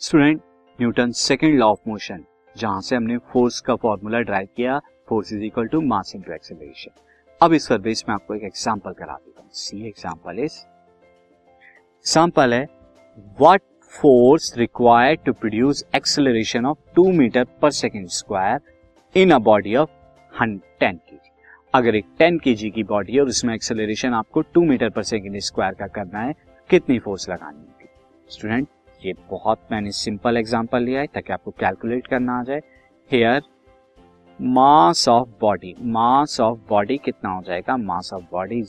Student Newton second law of motion जहाँ से हमने फोर्स का फॉर्मूला ड्राइव किया force is equal to mass into acceleration अब इस पर बेस में आपको एक एग्जांपल करा देता हूँ। सी एग्जांपल इज़ एग्जांपल है what force required to produce acceleration of 2 metre per second square in a body of 10 KG अगर एक 10 केजी की बॉडी है और उसमें एक्सेलरेशन आपको 2 मीटर पर सेकंड स्क्वायर का करना है, कितनी फोर्स लगानी होगी? स्टूडेंट ये बहुत मैंने सिंपल एग्जांपल लिया है ताकि आपको कैलकुलेट करना आ जाए। Here mass of body mass of body कितना हो जाएगा? Mass of body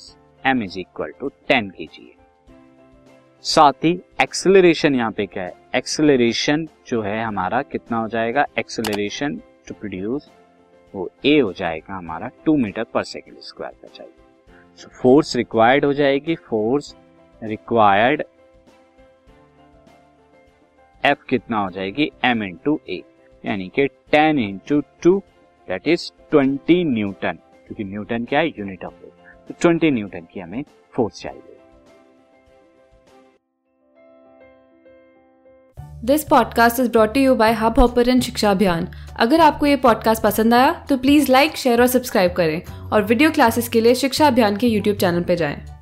M is equal to ten K G साथ ही एक्सेलरेशन यहाँ पे क्या है? एक्सेलरेशन जो है हमारा कितना हो जाएगा? एक्सेलरेशन टू प्रोड्यूस वो ए हो जाएगा हमारा two metre per second square का चाहिए। फोर्स रिक्वायर्ड हो जाएगी फोर्स रिक्वायर्ड एफ़ कितना हो जाएगी? एम इंटू ए यानी कि ten into two that is twenty Newton क्योंकि न्यूटन क्या है? यूनिट ऑफ़ फोर्स तो ट्वेंटी न्यूटन की हमें फोर्स चाहिए। This podcast is brought you by Hub Hopper शिक्षा अभियान अगर आपको ये पॉडकास्ट पसंद आया तो प्लीज़ लाइक शेयर और सब्सक्राइब करें। और वीडियो क्लासेस के लिए शिक्षा अभियान के यूट्यूब चैनल पर जाएँ।